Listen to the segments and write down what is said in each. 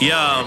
Yo,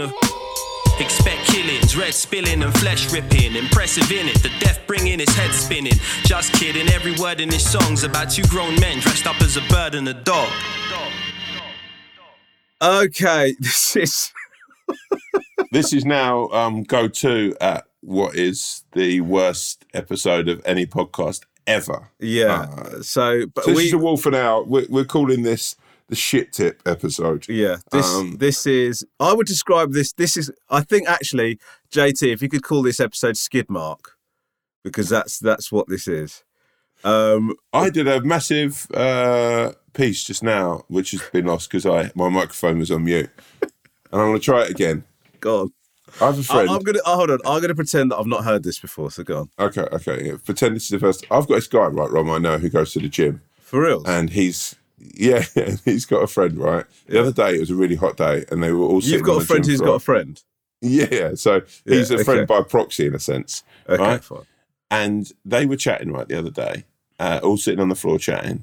a. Expect killings, red spilling and flesh ripping. Impressive in it, the death bringing his head spinning. Just kidding, every word in his song's about two grown men dressed up as a bird and a dog. Okay, this is This is now um, go to at what is the worst episode of any podcast ever. yeah. Uh, so, but So this we is a wolf and Owl. We're, we're calling this the shit tip episode. yeah this Um, this is I would describe this. This is I think actually JT, if you could call this episode skid mark, because that's that's what this is. Um, I did a massive uh, piece just now, which has been lost because I my microphone was on mute, and I'm going to try it again. go on. I have a I, friend. I'm gonna oh, hold on. I'm gonna pretend that I've not heard this before. So go on. Okay, okay. Pretend this is the first. I've got this guy right, Rom. I know who goes to the gym, For real. and he's yeah, he's got a friend. Right. The other day it was a really hot day, and they were all. sitting You've got a friend who's got a friend. Yeah, so he's Yeah, a friend by proxy in a sense. Okay, Right. fine. And they were chatting right the other day, uh, all sitting on the floor chatting.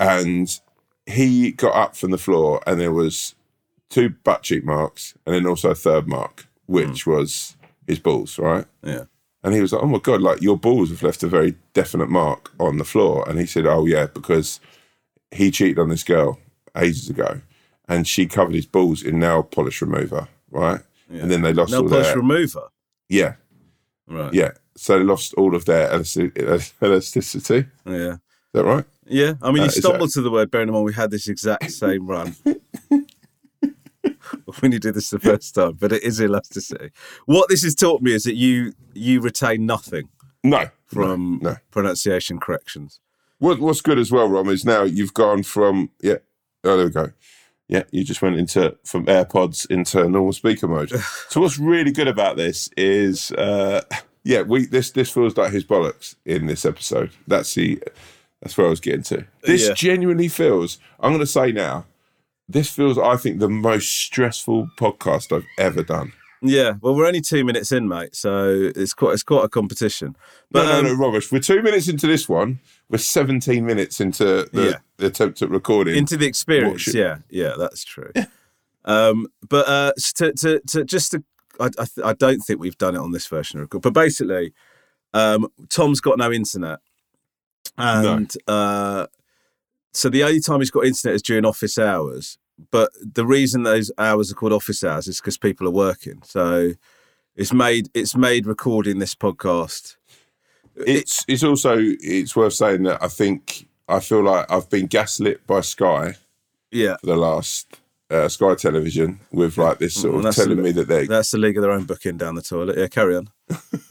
And he got up from the floor, and there was two butt cheek marks, and then also a third mark, which was his balls, right? Yeah. And he was like, "Oh my god, like your balls have left a very definite mark on the floor." And he said, "Oh yeah, because he cheated on this girl ages ago, and she covered his balls in nail polish remover, right? And then they lost Nail all polish their remover. yeah, Right. yeah. So they lost all of their elasticity. Yeah. Is that right? Yeah. I mean, Uh, you is that- stumbled to the word, bearing in mind we had this exact same run when you did this the first time, but it is elasticity. What this has taught me is that you you retain nothing No, from no. pronunciation corrections. What, what's good as well, Rom, is now you've gone from yeah. Oh, there we go. Yeah, you just went into from AirPods into normal speaker mode. so what's really good about this is, uh, yeah, we this this feels like his bollocks in this episode. That's the that's where I was getting to. This Yeah. genuinely feels. I'm going to say now, this feels I think the most stressful podcast I've ever done. Yeah. Well, we're only two minutes in, mate, so it's quite it's quite a competition. No, But no, um, no, rubbish. We're two minutes into this one. We're 17 minutes into the, Yeah. the attempt at recording. into the experience. Yeah, yeah, that's true. um, but uh, to, to, to just to, I, I, th- I don't think we've done it on this version of record. But basically, um, Tom's got no internet, and uh, so the only time he's got internet is during office hours. But the reason those hours are called office hours is because people are working. So it's made it's made recording this podcast. it's it's also it's worth saying that I think I feel like I've been gaslit by Sky Yeah, for the last uh, Sky Television with like this sort Well, of telling me that they that's the league of their own booking down the toilet. Yeah, carry on.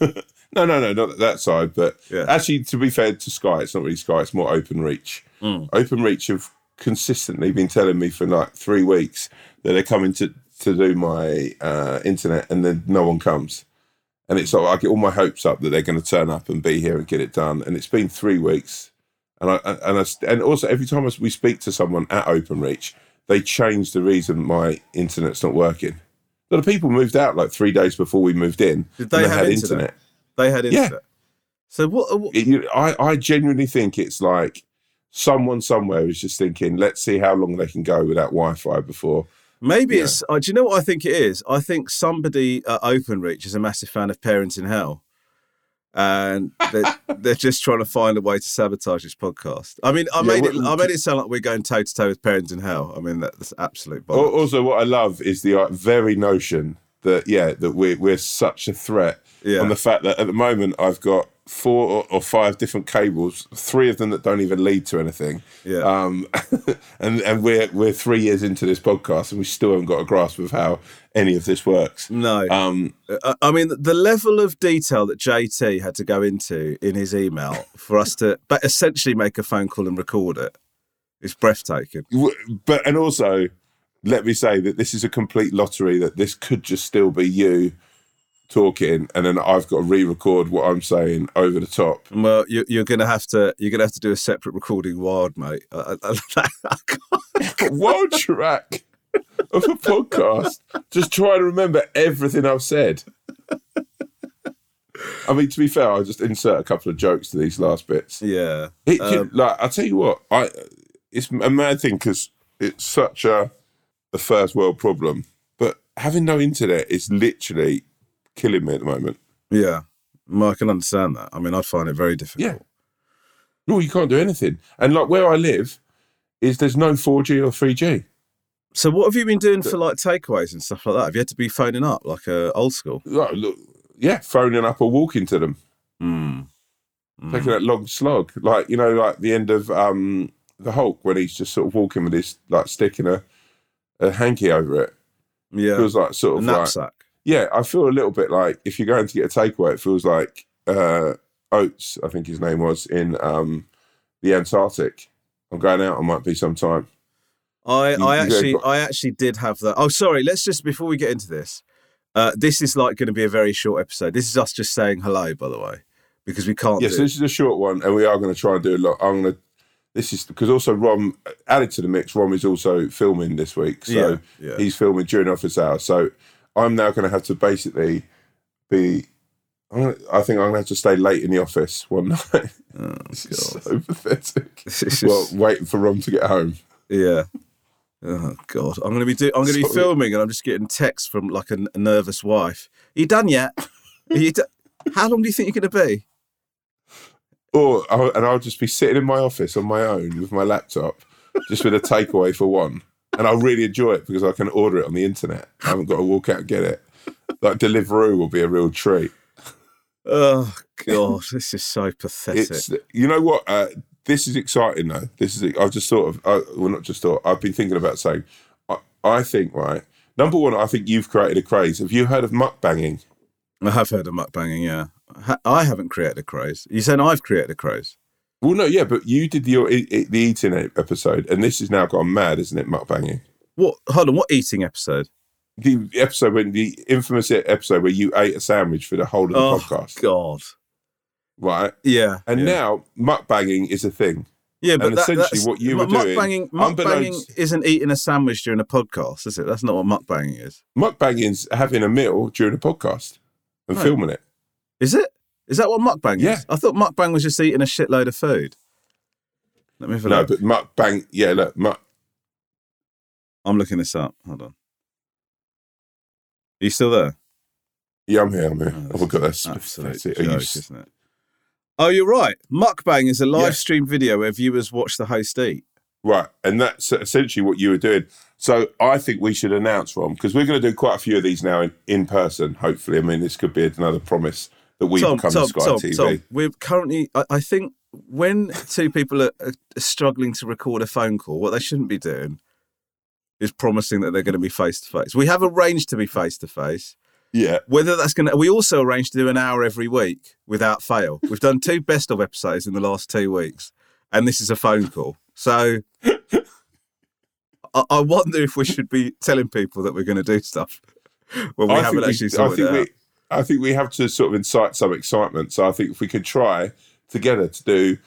no no no not that side but Yeah. actually to be fair to Sky it's not really Sky it's more Openreach. Mm. Openreach have consistently been telling me for like three weeks that they're coming to to do my uh, internet and then no one comes. And it's like I get all my hopes up that they're going to turn up and be here and get it done. And it's been three weeks, And I and I, and also every time we speak to someone at Openreach, they change the reason my internet's not working. A lot of people moved out like three days before we moved in. Did they and have had internet? They had internet. Yeah. So what? what It- you- I, I genuinely think it's like someone somewhere is just thinking, let's see how long they can go without Wi-Fi before. maybe it's. Uh, do you know what I think it is? I think somebody at Openreach is a massive fan of Parenting Hell, and they're, they're just trying to find a way to sabotage this podcast. I mean, I Yeah, made it. I made it sound like we're going toe to toe with Parenting Hell. I mean, that's absolute. Bollocks. Also, what I love is the uh, very notion that yeah, that we're we're such a threat Yeah. on the fact that at the moment I've got four or, five different cables, three of them that don't even lead to anything. Yeah. Um, and and we're we're three years into this podcast and we still haven't got a grasp of how any of this works. No, Um, I- I mean the level of detail that JT had to go into in his email for us to, but essentially make a phone call and record it, is breathtaking. but and also, let me say that this is a complete lottery. That this could just still be you talking, and then I've got to re-record what I'm saying over the top. Well, you, you're gonna have to you're gonna have to do a separate recording wild, mate. I, I, I can't- Wild track of a podcast. Just try to remember everything I've said. I mean, to be fair, I'll just insert a couple of jokes to these last bits. yeah, It, Um, like I tell you what, I it's a mad thing because it's such a a first world problem. But having no internet is literally killing me at the moment. yeah. Well, I can understand that. I mean, I'd find it very difficult. Yeah. No, you can't do anything. And like where I live, is there's no 4G or 3G. So, what have you been doing for like takeaways and stuff like that? Have you had to be phoning up like uh, old school? Like, yeah, phoning up or walking to them, Mm. taking that long slog, like you know, like the end of um the Hulk when he's just sort of walking with his like sticking a a hanky over it. Yeah, Feels like sort a of like knapsack. Yeah. I feel a little bit like if you're going to get a takeaway, it feels like uh Oates, I think his name was in um the Antarctic. I'm going out. I might be sometime. I, You- I you actually go- I actually did have that. Oh, sorry. Let's just before we get into this, uh, this is like going to be a very short episode. This is us just saying hello, by the way, because we can't. Yes, do so this is a short one, and we are going to try and do a lot. I'm going to. This is because also Rom added to the mix. Rom is also filming this week, so Yeah, yeah. he's filming during office hours. So I'm now going to have to basically be. I'm gonna, I think I'm going to have to stay late in the office one night. Oh, This is God. so pathetic. Is well, waiting for Rom to get home. yeah. Oh God, I'm going to be do- I'm going to be filming, and I'm just getting texts from like a, a nervous wife. Are you done yet? Are you do- How long do you think you're going to be? Or I'll, and I'll just be sitting in my office on my own with my laptop, just with a takeaway for one, and I'll really enjoy it because I can order it on the internet. I haven't got to walk out and get it. Like Deliveroo will be a real treat. Oh God, this is so pathetic. It's you know what uh, this is exciting though. This is I've just thought of uh, well not just thought I've been thinking about saying I, I think right number one I think you've created a craze. Have you heard of mukbanging? I have heard of mukbanging. Yeah, I haven't created a craze. You saying I've created a craze? Well, no, yeah, but you did your e- e- the eating episode, and this has now gone mad, isn't it? Mukbanging. What? Hold on. What eating episode? the episode when the infamous episode where you ate a sandwich for the whole of the podcast. oh podcast, God. right? Yeah. And yeah. now mukbanging is a thing. yeah, but and that- essentially what you were doing, mukbanging unbeknownst- isn't eating a sandwich during a podcast, is it? That's not what mukbanging is. Mukbanging's having a meal during a podcast and Right. filming it. Is it? Is that what mukbang Yeah. is? I thought mukbang was just eating a shitload of food. Let me have a No, look. but mukbang, yeah, look, muk, I'm looking this up. Hold on. Are you still there? yeah, I'm here, I'm here. Oh, Oh, my god, that's Absolute joke, you isn't it? Oh, you're right. Mukbang is a live Yeah. stream video where viewers watch the host eat. Right, and that's essentially what you were doing. So I think we should announce, Rom, because we're going to do quite a few of these now in, in person. Hopefully, I mean, this could be another promise that we Tom, become Tom, Sky Tom, TV. Tom, we're currently, I, I think, when two people are, are struggling to record a phone call, what they shouldn't be doing is promising that they're going to be face to face. We have arranged to be face to face. Yeah, Whether that's going to, we also arranged to do an hour every week without fail. We've done two best of episodes in the last two weeks, and this is a phone call. So I, I wonder if we should be telling people that we're going to do stuff when we I haven't actually we, I think it out. we, I think we have to sort of incite some excitement. So I think if we could try together to do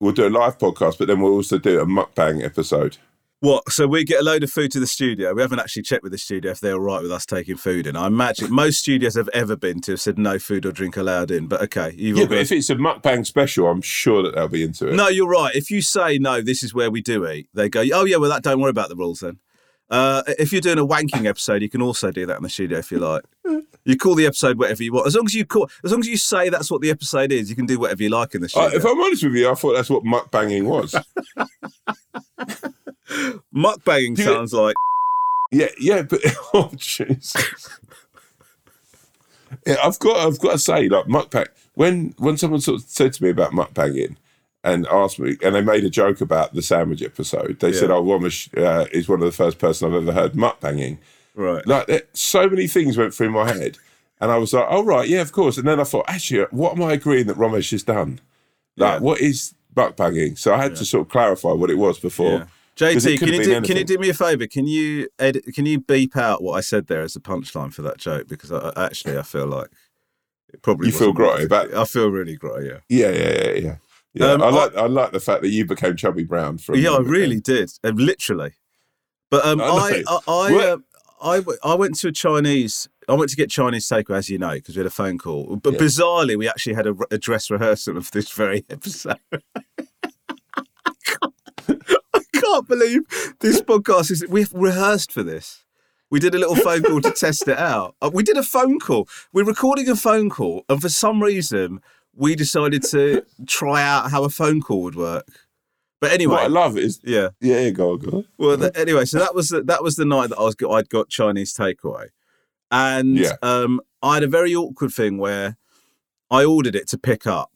we'll do a live podcast, but then we'll also do a mukbang episode. What? So we get a load of food to the studio. We haven't actually checked with the studio if they're all right with us taking food in. I imagine most studios I've ever been to have said no food or drink allowed in. But okay, you've Yeah, but if it's a mukbang special, I'm sure that they'll be into it. No, you're right. If you say no, this is where we do eat. They go, oh yeah, well that don't worry about the rules then. Uh, if you're doing a wanking episode, you can also do that in the studio if you like. You call the episode whatever you want, as long as you call, as long as you say that's what the episode is. You can do whatever you like in the Uh, studio. if I'm honest with you, I thought that's what mukbanging was. Mukbanging Do you- sounds like yeah, yeah, but oh jeez. yeah, I've got, I've got to say, like mukbang. When when someone sort of said to me about mukbanging and asked me, and they made a joke about the sandwich episode, they said, "Oh, Romesh uh, is one of the first person I've ever heard mukbanging." right. Like so many things went through my head, and I was like, "Oh right, yeah, of course." And then I thought, actually, what am I agreeing that Romesh has done? Like, Yeah. what is mukbanging? So I had to sort of clarify what it was before. Yeah. JT, can you do, can you do me a favour? Can you edit? Can you beep out what I said there as a punchline for that joke? Because I, actually, I feel like it probably You feel grotty about- I feel really grotty. Yeah. Yeah, yeah, yeah, yeah. Yeah, Um, I I- like I like the fact that you became chubby brown from. Yeah, I um, really did, uh, literally. But um, I I. I I, uh, I I went to a Chinese. I went to get Chinese takeaway, as you know, because we had a phone call. But Yeah. bizarrely, we actually had a, a dress rehearsal of this very episode. I can't believe this podcast is. We've rehearsed for this. We did a little phone call to test it out. Uh, we did a phone call. We're recording a phone call, and for some reason, we decided to try out how a phone call would work. But anyway, What I love is yeah. yeah, yeah, go on, go on. Well, th- anyway, so that was the, that was the night that I was I'd got Chinese takeaway, and Yeah. um, I had a very awkward thing where I ordered it to pick up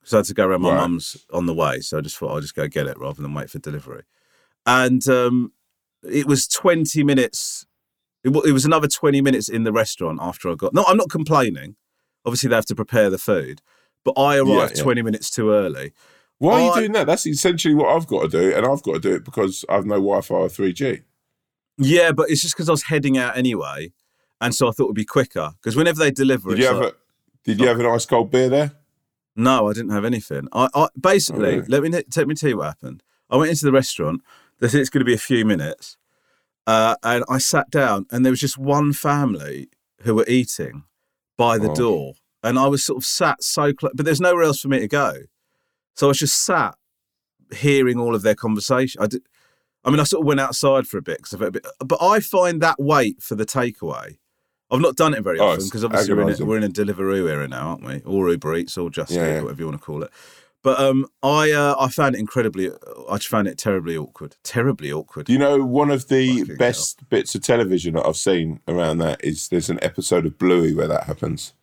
because I had to go around my Right. mum's on the way, so I just thought I'll just go get it rather than wait for delivery, and um, it was twenty minutes. It, it was another twenty minutes in the restaurant after I got. No, I'm not complaining. Obviously, they have to prepare the food, but I arrived yeah. twenty minutes too early. Why are you doing that? That's essentially what I've got to do, and I've got to do it because I've no Wi-Fi or 3G. Yeah, but it's just because I was heading out anyway, and so I thought it would be quicker. Because whenever they deliver, Did you have like- a Did you have an ice cold beer there? no, I didn't have anything. I, I basically Oh, really? let me let me tell you what happened. I went into the restaurant. They said it's going to be a few minutes, uh, and I sat down, and there was just one family who were eating by the Oh. door, and I was sort of sat so close, but there's nowhere else for me to go, so I was just sat hearing all of their conversation. I did. I mean, I sort of went outside for a bit because I felt a bit, but I find that wait for the takeaway. I've not done it very Oh, often because obviously we're in, a, we're in a Deliveroo era now, aren't we? Or Uber Eats or Just Yeah, Eat, yeah. whatever you want to call it. But um, I uh, I found it incredibly. I just found it terribly awkward. Terribly awkward. You know one of the Fucking best bits of television that I've seen around that is there's an episode of Bluey where that happens.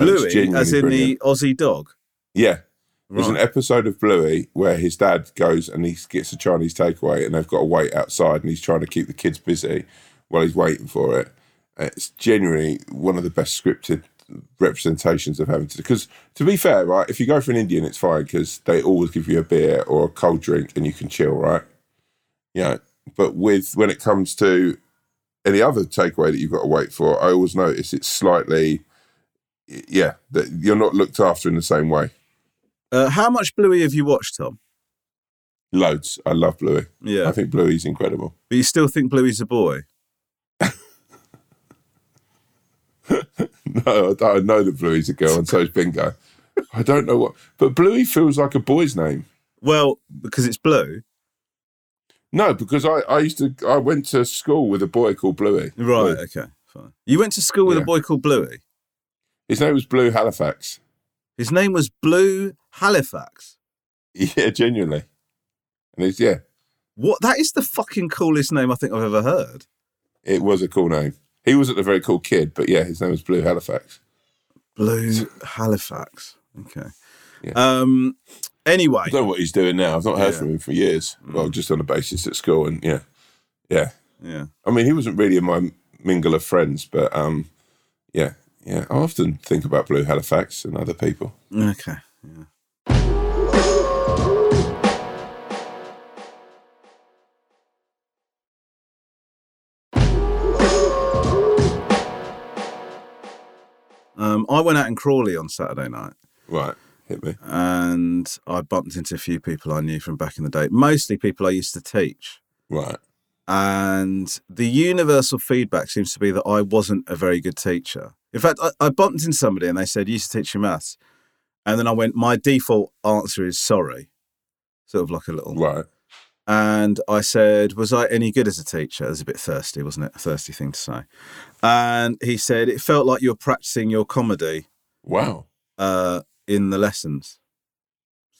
Bluey, as in brilliant. the Aussie dog. Yeah. There's an episode of Bluey where his dad goes and he gets a Chinese takeaway and they've got to wait outside and he's trying to keep the kids busy while he's waiting for it. It's genuinely one of the best scripted representations of having to. Because to be fair, right, if you go for an Indian, it's fine because they always give you a beer or a cold drink and you can chill, right? You know, but with when it comes to any other takeaway that you've got to wait for, I always notice it's slightly, yeah, that you're not looked after in the same way. Uh, how much Bluey have you watched, Tom? Loads. I love Bluey. Yeah, I think Bluey's incredible. but you still think Bluey's a boy? No, I, don't, I know that Bluey's a girl, and so is Bingo. I don't know what, but Bluey feels like a boy's name. Well, because it's blue, No, because I, I used to I went to school with a boy called Bluey. right? Okay, fine. You went to school with a boy called Bluey. His name was Blue Halifax. His name was Blue Halifax. Yeah, genuinely. And it's yeah, What? That is the fucking coolest name I think I've ever heard. it was a cool name. He wasn't a very cool kid, but yeah, his name was Blue Halifax. Blue Halifax. Okay. Yeah. Um. Anyway, I don't know what he's doing now. I've not heard Yeah. from him for years. Well, just on the basis at school, and yeah, yeah. yeah. I mean, he wasn't really in my mingle of friends, but um, yeah, yeah. I often think about Blue Halifax and other people. Okay. Yeah. Um, I went out in Crawley on Saturday night. Right. hit me. and I bumped into a few people I knew from back in the day, mostly people I used to teach. Right. And the universal feedback seems to be that I wasn't a very good teacher. In fact, I, I bumped into somebody and they said, You used to teach you maths. And then I went, My default answer is sorry. Sort of like a little. Right. And I said, Was I any good as a teacher? It was a bit thirsty, wasn't it? A thirsty thing to say. And he said, It felt like you were practicing your comedy Wow. uh, in the lessons.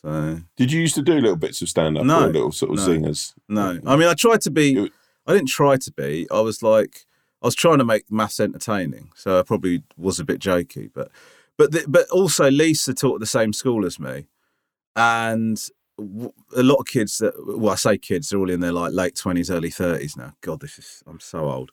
So, Did you used to do little bits of stand up No, or little sort of no. zingers? no. I mean, I tried to be, I didn't try to be. I was like, I was trying to make maths entertaining. So I probably was a bit jokey. But, but, the, but also, Lisa taught at the same school as me. And w- a lot of kids that, well, I say kids, they're all in their like late 20s, early 30s now. God, this is, I'm so old.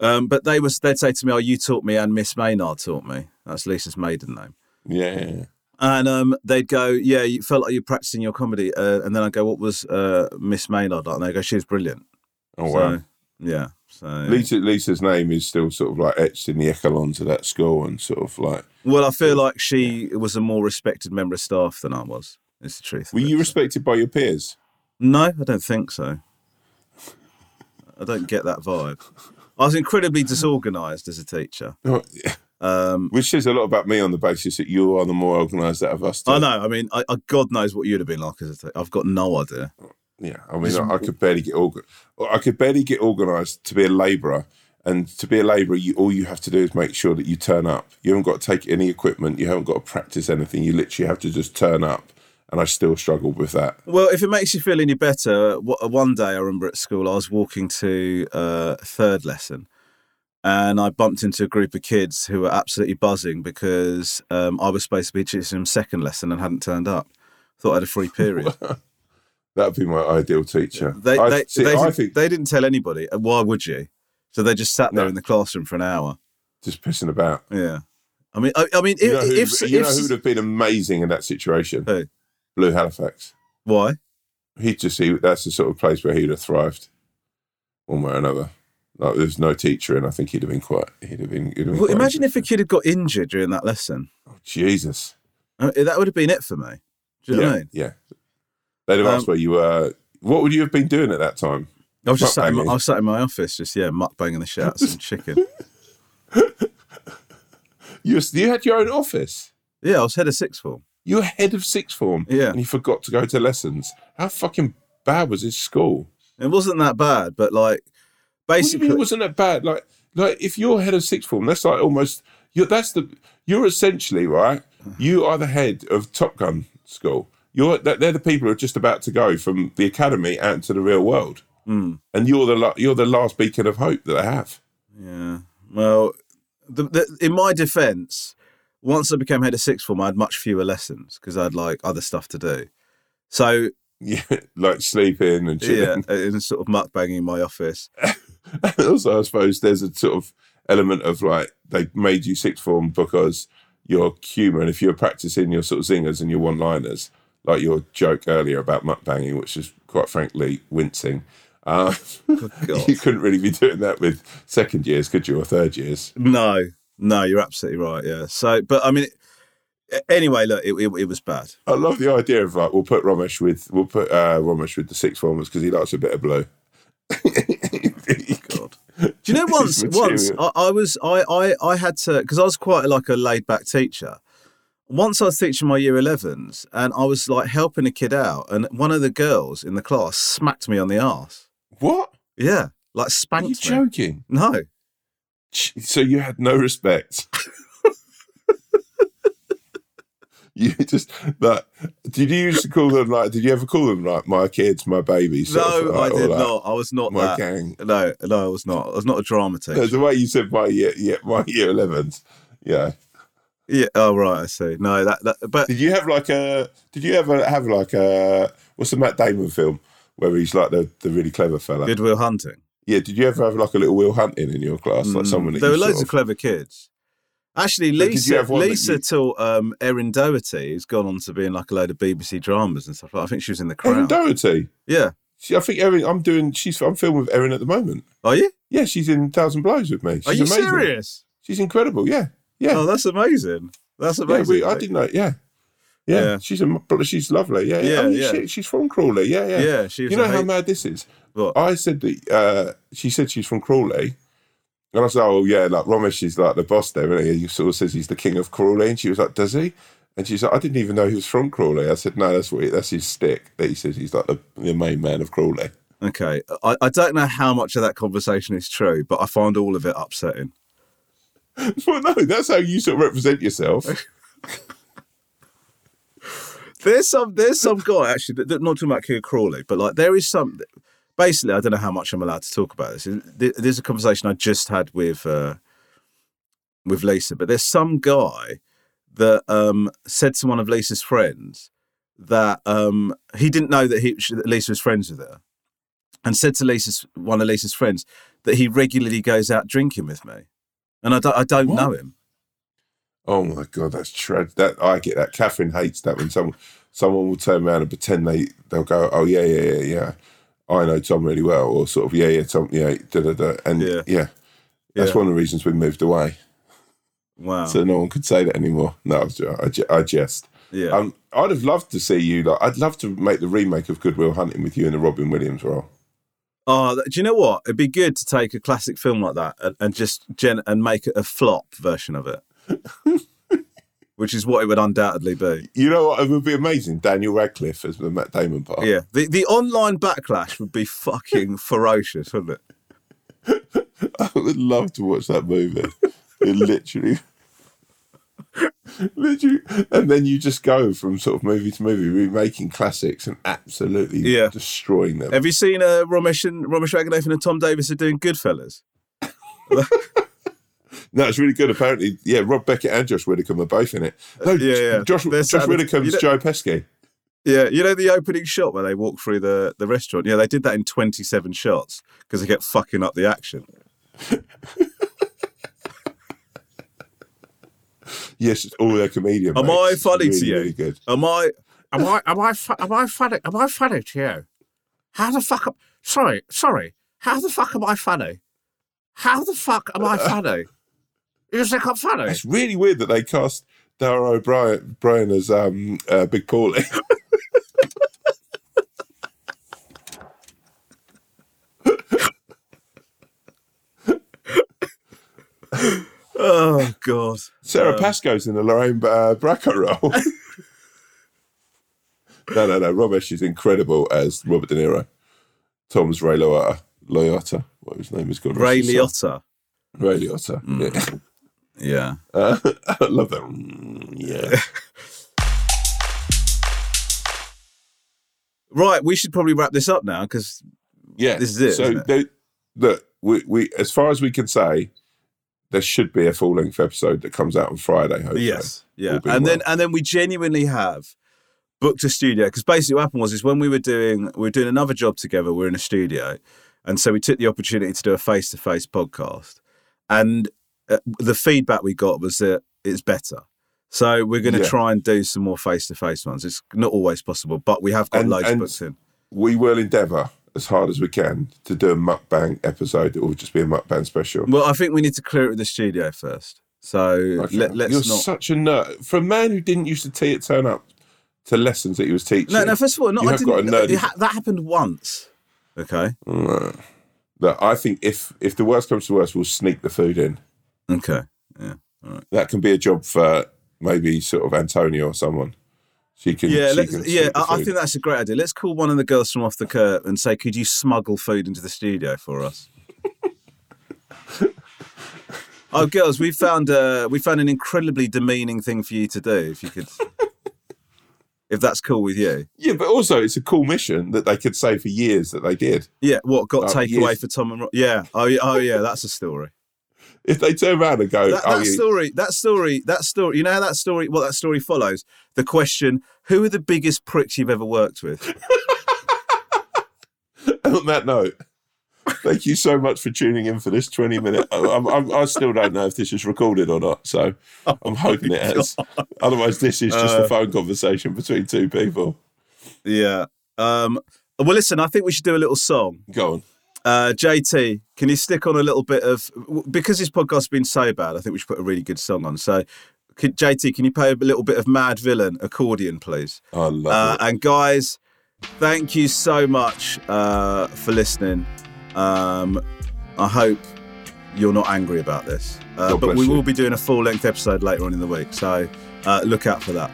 Um, but they was they'd say to me, "Oh, you taught me, and Miss Maynard taught me." That's Lisa's maiden name. Yeah. And um, they'd go, "Yeah, you felt like you're practicing your comedy." Uh, and then I'd go, "What was uh, Miss Maynard like?" And they go, "She was brilliant." Oh So, wow. yeah. So Lisa, Lisa's name is still sort of like etched in the echelons of that school and sort of like. well, I feel like she was a more respected member of staff than I was. It's the truth. Were it. you respected by your peers? No, I don't think so. I don't get that vibe. I was incredibly disorganised as a teacher. Oh, Um, Which says a lot about me on the basis that you are the more organised out of us. two. I know. I mean, I, I, God knows what you'd have been like as a teacher. I've got no idea. Yeah, I mean, I, I could barely get organ- I could barely get organised to be a labourer, and to be a labourer, you all you have to do is make sure that you turn up. You haven't got to take any equipment. You haven't got to practice anything. You literally have to just turn up. And I still struggled with that. Well, if it makes you feel any better, one day I remember at school I was walking to uh, third lesson, and I bumped into a group of kids who were absolutely buzzing because um, I was supposed to be teaching them second lesson and hadn't turned up. Thought I had a free period. That'd be my ideal teacher. They, I, they, see, they, didn't- think they didn't tell anybody. Uh, Why would you? So they just sat there No. in the classroom for an hour. just pissing about. Yeah. I mean, I, I mean, You if, who, if, you if, know who would have been amazing in that situation? Who? Blue Halifax. why? He'd just see that's the sort of place where he'd have thrived, one way or another. Like there's no teacher, and I think he'd have been quite. He'd have been. He'd have been Well, imagine if a kid had got injured during that lesson. Oh, Jesus. Uh, That would have been it for me. Do you know what I mean? yeah. They'd have Um, asked where you were. What would you have been doing at that time? I was just sat in my, I was sat in my office, just yeah, mukbanging the shit out of some chicken. You you had your own office. Yeah, I was head of sixth form. You were head of sixth form, Yeah. and you forgot to go to lessons. How fucking bad was his school? It wasn't that bad, but like What do you basically, mean it wasn't that bad? Like, like if you're head of sixth form, that's like almost. You're, that's the. You're essentially right. You are the head of Top Gun school. You're they're the people who are just about to go from the academy out into the real world, Mm, and you're the la- you're the last beacon of hope that they have. yeah. Well, the, the, in my defence, once I became head of sixth form, I had much fewer lessons because I had like other stuff to do. So Yeah, like sleeping and yeah, chilling. and sort of mukbanging in my office. also, I suppose there's a sort of element of like they made you sixth form because your humour, and if you're practicing your sort of zingers and your one-liners, like your joke earlier about mukbanging, which is quite frankly wincing. Uh, God. you couldn't really be doing that with second years, could you, or third years? No, no, you're absolutely right. Yeah. So, but I mean, anyway, look, it, it, it was bad. I love the idea of like we'll put Romesh with we'll put uh, Romesh with the six formers because he likes a bit of blue. God. Do you know once once. I, I was I, I I had to because I was quite like a laid back teacher. Once I was teaching my year 11s and I was like helping a kid out and one of the girls in the class smacked me on the ass. What? Yeah, like spanked Are you me. joking? No. So you had no respect. you just like did you used to call them like did you ever call them like my kids, my babies? No, I like, or did like, not. I was not My that. gang. No, no, I was not. I was not a drama teacher. No, the way you said my year, yeah, my year 11s. Yeah. Yeah. Oh right, I see. No, that that. But Did you have like a? Did you ever have like a? What's the Matt Damon film where he's like the, the really clever fella? Good Will Hunting. Yeah. Did you ever have like a little Will Hunting in your class, like Mm, someone? That there were loads sort of clever kids. Actually, But did you Lisa have one that Lisa you- taught um, Erin Doherty, who's gone on to be in like a load of BBC dramas and stuff. like I think she was in The Crown. Erin Crown. Doherty. yeah. She, I think Erin. I'm doing. She's. I'm filming with Erin at the moment. Are you? Yeah, she's in Thousand Blows with me. She's Are you amazing. serious? She's incredible. Yeah. Yeah. Oh, that's amazing. That's yeah amazing. we, I didn't know. Yeah. Yeah, Yeah. she's a she's lovely. Yeah, yeah. Yeah, I mean, yeah. She, she's from Crawley. Yeah, yeah. Yeah, she You know how hate- mad this is? What? I said that uh, she said she's from Crawley. And I said, oh, yeah, like Romesh is like the boss there. And he sort of says he's the king of Crawley. And she was like, does he? And she's like, I didn't even know he was from Crawley. I said, no, that's what he, that's his stick. That he says he's like the, the main man of Crawley. Okay, I, I don't know how much of that conversation is true, but I find all of it upsetting. Well, no, that's how you of represent yourself. There's some there's some guy actually that, not talking about of Crawley, but like there is some. Basically, I don't know how much I'm allowed to talk about this. There's a conversation I just had with uh, with Lisa, but there's some guy that um, said to one of Lisa's friends that um, he didn't know that he that Lisa was friends with her, and said to Lisa's one of Lisa's friends that he regularly goes out drinking with me, and I don't I don't know him. Oh my god, that's tragic. That I get that. Catherine hates that when someone someone will turn around and pretend they they'll go, oh yeah, yeah, yeah, yeah. I know Tom really well, or sort of yeah, yeah, Tom, yeah, da da da, and Yeah. yeah, that's Yeah. one of the reasons we moved away, Wow. so no one could say that anymore. No, I, I, I jest. Yeah. Um, I'd have loved to see you. Like, I'd love to make the remake of Good Will Hunting with you in the Robin Williams role. Oh, do you know what? It'd be good to take a classic film like that and, and just gen- and make it a flop version of it, which is what it would undoubtedly be. You know what? It would be amazing. Daniel Radcliffe as the Matt Damon part. Yeah, the the online backlash would be fucking ferocious, wouldn't it? I would love to watch that movie. it literally, literally, and then you just go from sort of movie to movie, remaking classics and absolutely Yeah. destroying them. Have you seen uh, Romesh and Romesh Ranganathan and Tom Davis are doing Goodfellas? no, it's really good. Apparently, yeah, Rob Beckett and Josh Widdicombe are both in it. No, Yeah, yeah. Josh, They're Josh Widdicombe's you know- Joe Pesci. Yeah, you know the opening shot where they walk through the, the restaurant. Yeah, they did that in twenty seven shots because they kept fucking up the action. Yes, it's all their comedian. Am mates. I funny really, to you? Really good. Am I? Am I am I fu- am I funny? Am I funny to you? How the fuck? Am, sorry, sorry. How the fuck am I funny? How the fuck am I funny? You think I'm funny? It's really weird that they cast Dara Ó Briain Brian as um, uh, Big Paulie. Oh god. Sara Pascoe's in the Lorraine uh, Bracco role. no, no, no. Romesh is incredible as Robert De Niro. Tom's Ray Liotta. Liotta. What his name is called? Ray Liotta. Ray Liotta. Yeah. Yeah. Uh, I love that. Mm, yeah. Right, we should probably wrap this up now because Yeah. This is it, So, they- look, we, we, as far as we can say, there should be a full length episode that comes out on Friday, hopefully. yes, yeah, and then and then we genuinely have booked a studio because basically what happened was is when we were doing we were doing another job together, we are in a studio, and so we took the opportunity to do a face to face podcast, and uh, the feedback we got was that it's better. So we're going to Yeah. try and do some more face to face ones. It's not always possible, but we have got And- loads and- booked in. we will endeavour as hard as we can to do a mukbang episode. It will just be a mukbang special. Well, I think we need to clear it with the studio first. So Okay. let, let's You're not. such a nerd. For a man who didn't used to te- turn up to lessons that he was teaching. No, no. First of all, no, you I didn't. nerdy. ha- that happened once. Okay. Mm. That I think if if the worst comes to worst, we'll sneak the food in. Okay. Yeah. That can be a job for maybe sort of Antonio or someone. She can. Yeah. she can yeah. I, I think that's a great idea. Let's call one of the girls from off the curb and say, "Could you smuggle food into the studio for us?" oh, girls, we found uh, we found an incredibly demeaning thing for you to do. If you could, if that's cool with you. Yeah, but also it's a cool mission that they could say for years that they did. Yeah. What got Oh, taken away for Tom and Ro- Yeah. Oh, yeah. Oh, yeah. That's a story. If they turn around and go, that, "Oh, that you, story, that story, that story. You know how that story, what that story follows? The question: Who are the biggest pricks you've ever worked with? on that note, thank you so much for tuning in for this 20 minute. I, I'm, I'm, I still don't know if this is recorded or not, so I'm hoping it has. Otherwise, this is just Uh, a phone conversation between two people. Yeah. Um. Well, listen. I think we should do a little song. Go on. Uh, JT, can you stick on a little bit of because this podcast's been so bad? I think we should put a really good song on. So, could, JT, can you play a little bit of Madvillain accordion, please? I love Uh, it. and guys, thank you so much uh, for listening. Um, I hope you're not angry about this, uh, but we you. will be doing a full length episode later on in the week, so uh, look out for that.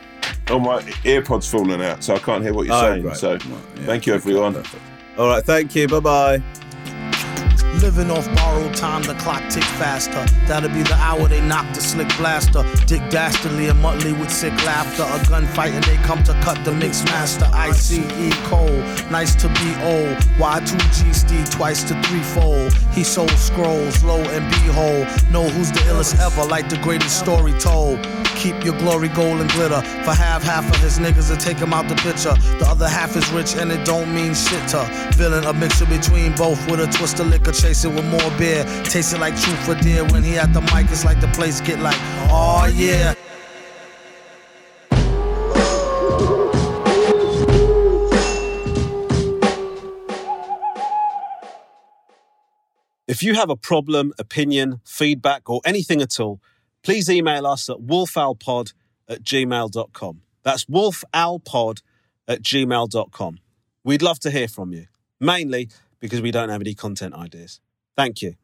Oh, my earpods falling out, so I can't hear what you're Oh, saying. great. So, yeah, thank you, everyone. perfect. All right, thank you. Bye bye. Living off borrowed time, the clock tick faster. That'll be the hour they knock the slick blaster. Dick Dastardly and Muttley with sick laughter. A gunfight and they come to cut the mix master. ICE Cole, nice to be old. Y2G Steve twice to threefold. He sold scrolls, low and behold. Know who's the illest ever, like the greatest story told. Keep your glory gold and glitter. For half, half of his niggas to take him out the picture. The other half is rich and it don't mean shit to. Villain, a mixture between both with a twist of liquor, chasing with more beer. Tasting like truth for dear. When he at the mic, it's like the place get like, oh yeah. If you have a problem, opinion, feedback, or anything at all, please email us at wolfowlpod at gmail.com. That's wolfowlpod at gmail.com. We'd love to hear from you, mainly because we don't have any content ideas. Thank you.